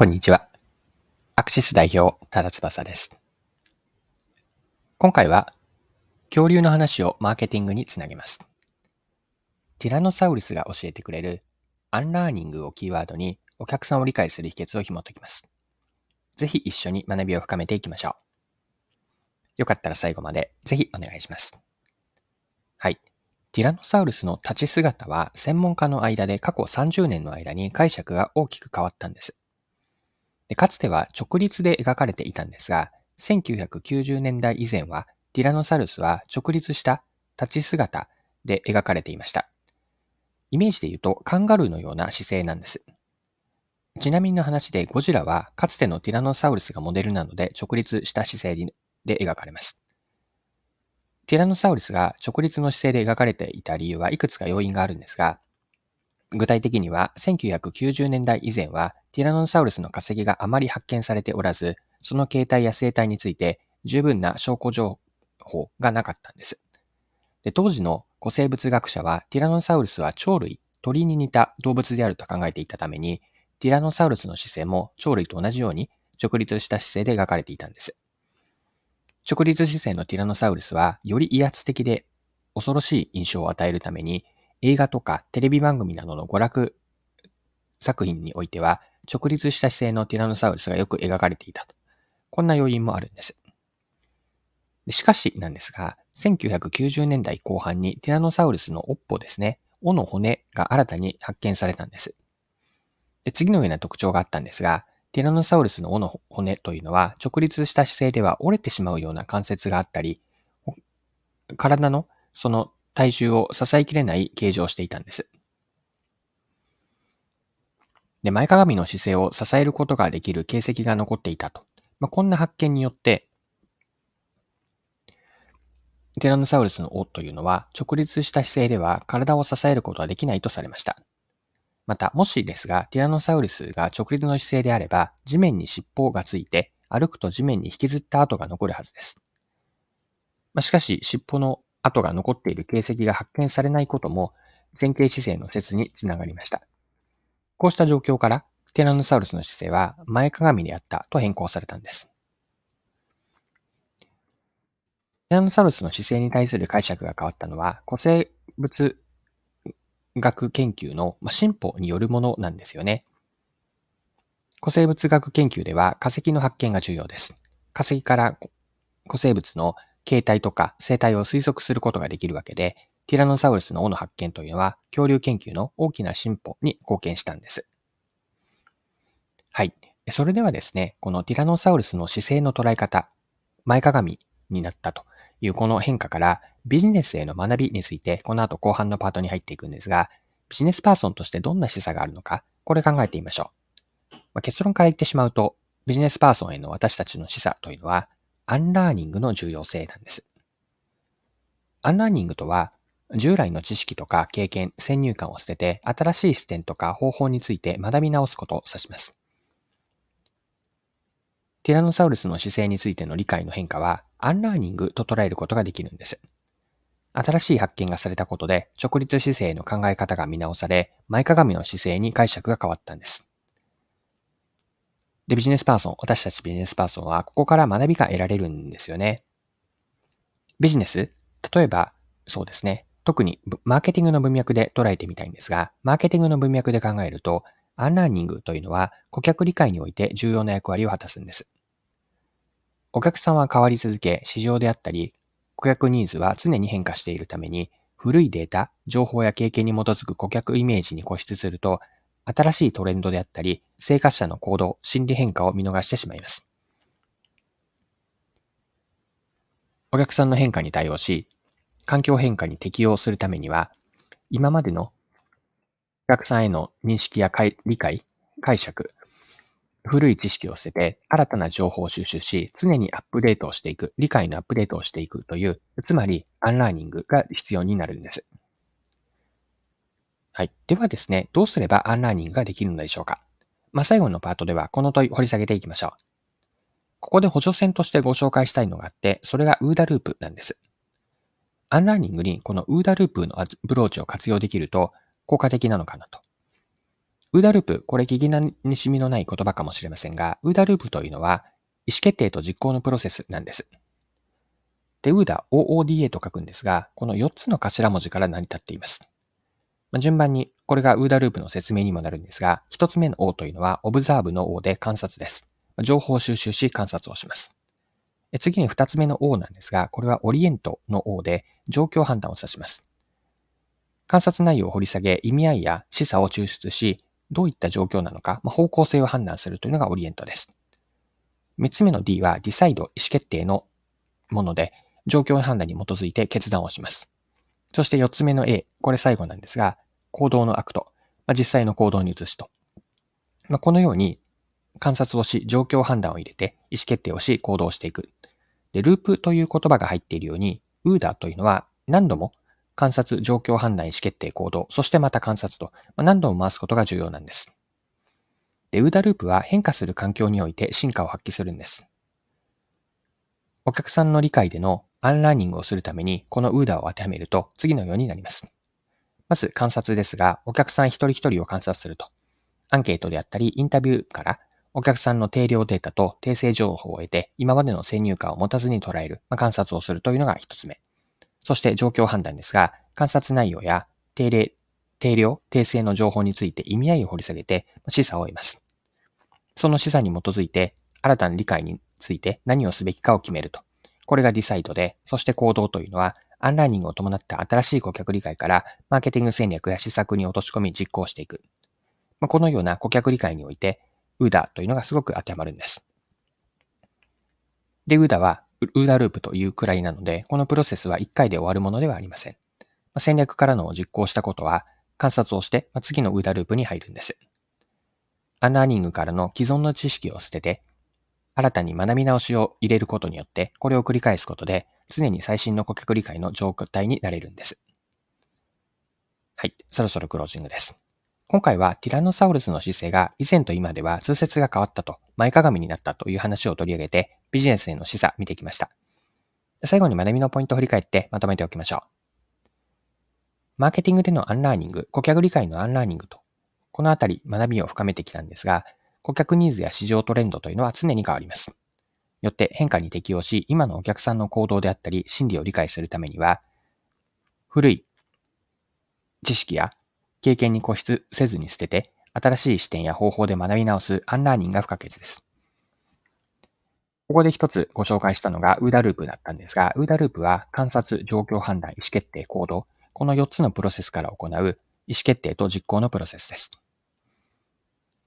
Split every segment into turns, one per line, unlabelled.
こんにちは。アクシス代表、多田翼です。今回は、恐竜の話をマーケティングにつなげます。ティラノサウルスが教えてくれるアンラーニングをキーワードにお客さんを理解する秘訣を紐解きます。ぜひ一緒に学びを深めていきましょう。よかったら最後までぜひお願いします。はい。ティラノサウルスの立ち姿は専門家の間で過去30年の間に解釈が大きく変わったんです。でかつては直立で描かれていたんですが、1990年代以前はティラノサウルスは直立した立ち姿で描かれていました。イメージで言うとカンガルーのような姿勢なんです。ちなみにの話でゴジラはかつてのティラノサウルスがモデルなので直立した姿勢で描かれます。ティラノサウルスが直立の姿勢で描かれていた理由はいくつか要因があるんですが、具体的には1990年代以前はティラノサウルスの化石があまり発見されておらず、その形態や生態について十分な証拠情報がなかったんです。で当時の古生物学者はティラノサウルスは鳥類、鳥に似た動物であると考えていたために、ティラノサウルスの姿勢も鳥類と同じように直立した姿勢で描かれていたんです。直立姿勢のティラノサウルスはより威圧的で恐ろしい印象を与えるために映画とかテレビ番組などの娯楽作品においては直立した姿勢のティラノサウルスがよく描かれていたと。こんな要因もあるんです。しかしなんですが、1990年代後半にティラノサウルスの尾っぽですね、尾の骨が新たに発見されたんです。で次のような特徴があったんですが、ティラノサウルスの尾の骨というのは直立した姿勢では折れてしまうような関節があったり、体のその体重を支えきれない形状をしていたんです。で、前かがみの姿勢を支えることができる形跡が残っていたと。まあ、こんな発見によって、ティラノサウルスの尾というのは直立した姿勢では体を支えることはできないとされました。また、もしですが、ティラノサウルスが直立の姿勢であれば、地面に尻尾がついて、歩くと地面に引きずった跡が残るはずです。まあ、しかし、尻尾の跡が残っている形跡が発見されないことも、前傾姿勢の説につながりました。こうした状況から、ティラノサウルスの姿勢は前かがみであったと変更されたんです。ティラノサウルスの姿勢に対する解釈が変わったのは、古生物学研究の進歩によるものなんですよね。古生物学研究では化石の発見が重要です。化石から古生物の形態とか生態を推測することができるわけで、ティラノサウルスの尾の発見というのは恐竜研究の大きな進歩に貢献したんです。はい。それではですね、このティラノサウルスの姿勢の捉え方、前かがみになったというこの変化からビジネスへの学びについてこの後後半のパートに入っていくんですが、ビジネスパーソンとしてどんな示唆があるのか、これ考えてみましょう。まあ、結論から言ってしまうと、ビジネスパーソンへの私たちの示唆というのは、アンラーニングの重要性なんです。アンラーニングとは、従来の知識とか経験、先入観を捨てて、新しい視点とか方法について学び直すことを指します。ティラノサウルスの姿勢についての理解の変化は、アンラーニングと捉えることができるんです。新しい発見がされたことで、直立姿勢の考え方が見直され、前かがみの姿勢に解釈が変わったんです。で、ビジネスパーソン、私たちビジネスパーソンは、ここから学びが得られるんですよね。ビジネス、例えば、そうですね。特にマーケティングの文脈で捉えてみたいんですが、マーケティングの文脈で考えると、アンラーニングというのは顧客理解において重要な役割を果たすんです。お客さんは変わり続け、市場であったり、顧客ニーズは常に変化しているために、古いデータ、情報や経験に基づく顧客イメージに固執すると、新しいトレンドであったり、生活者の行動、心理変化を見逃してしまいます。お客さんの変化に対応し、環境変化に適応するためには、今までのお客さんへの認識や理解、解釈、古い知識を捨てて新たな情報を収集し、常にアップデートをしていく、理解のアップデートをしていくという、つまりアンラーニングが必要になるんです。はい。ではですね、どうすればアンラーニングができるのでしょうか？まあ、最後のパートではこの問い掘り下げていきましょう。ここで補助線としてご紹介したいのがあって、それが OODA ループなんです。アンラーニングにこの OODA ループのアプローチを活用できると効果的なのかなと。 OODA ループ、これ聞き馴染みのない言葉かもしれませんが、 OODA ループというのは意思決定と実行のプロセスなんです。で、ウーダ、OODA と書くんですが、この4つの頭文字から成り立っています。まあ、順番に、これがウーダループの説明にもなるんですが、1つ目の O というのは、オブザーブの O で観察です。ま情報を収集し観察をします。次に2つ目の O なんですが、これはオリエントの O で状況判断を指します。観察内容を掘り下げ、意味合いや示唆を抽出し、どういった状況なのか、まあ、方向性を判断するというのがオリエントです。3つ目の D はディサイド、意思決定のもので、状況判断に基づいて決断をします。そして4つ目の A、これ最後なんですが、行動の act、まあ、実際の行動に移すと。まあ、このように観察をし、状況判断を入れて意思決定をし、行動していく。で、ループという言葉が入っているように、 OODA というのは何度も観察、状況判断、意思決定、行動、そしてまた観察と、まあ、何度も回すことが重要なんです。で、 OODA ループは変化する環境において真価を発揮するんです。お客さんの理解でのアンラーニングをするために、この OODA を当てはめると次のようになります。まず観察ですが、お客さん一人一人を観察すると、アンケートであったり、インタビューからお客さんの定量データと定性情報を得て、今までの先入観を持たずに捉える、まあ、観察をするというのが一つ目。そして状況判断ですが、観察内容や定例、定量、定性の情報について意味合いを掘り下げて示唆を得ます。その示唆に基づいて、新たな理解について何をすべきかを決めると。これが decide で、そして行動というのは、アンラーニングを伴った新しい顧客理解から、マーケティング戦略や施策に落とし込み実行していく。まあ、このような顧客理解において、 OODA というのがすごく当てはまるんです。で、 OODA は、 OODA ループというくらいなので、このプロセスは1回で終わるものではありません。ま戦略からの実行したことは、観察をしてま、次の OODA ループに入るんです。アンラーニングからの既存の知識を捨てて、新たに学び直しを入れることによって、これを繰り返すことで、常に最新の顧客理解の状態になれるんです。はい、そろそろクロージングです。今回はティラノサウルスの姿勢が以前と今では通説が変わったと、前かがみになったという話を取り上げて、ビジネスへの示唆見てきました。最後に学びのポイントを振り返ってまとめておきましょう。マーケティングでのアンラーニング、顧客理解のアンラーニングと、このあたり学びを深めてきたんですが、顧客ニーズや市場トレンドというのは常に変わります。よって変化に適応し、今のお客さんの行動であったり、心理を理解するためには、古い知識や経験に固執せずに捨てて、新しい視点や方法で学び直すアンラーニングが不可欠です。ここで一つご紹介したのが OODA ループだったんですが、 OODA ループは観察、状況判断、意思決定、行動、この4つのプロセスから行う意思決定と実行のプロセスです。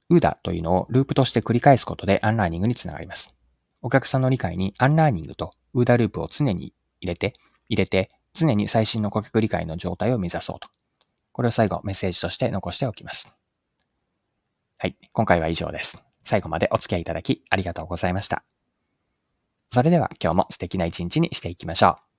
OODA というのをループとして繰り返すことでアンラーニングにつながります。お客さんの理解にアンラーニングと OODA ループを常に入れて、入れて、常に最新の顧客理解の状態を目指そうと。これを最後メッセージとして残しておきます。はい。今回は以上です。最後までお付き合いいただきありがとうございました。それでは今日も素敵な一日にしていきましょう。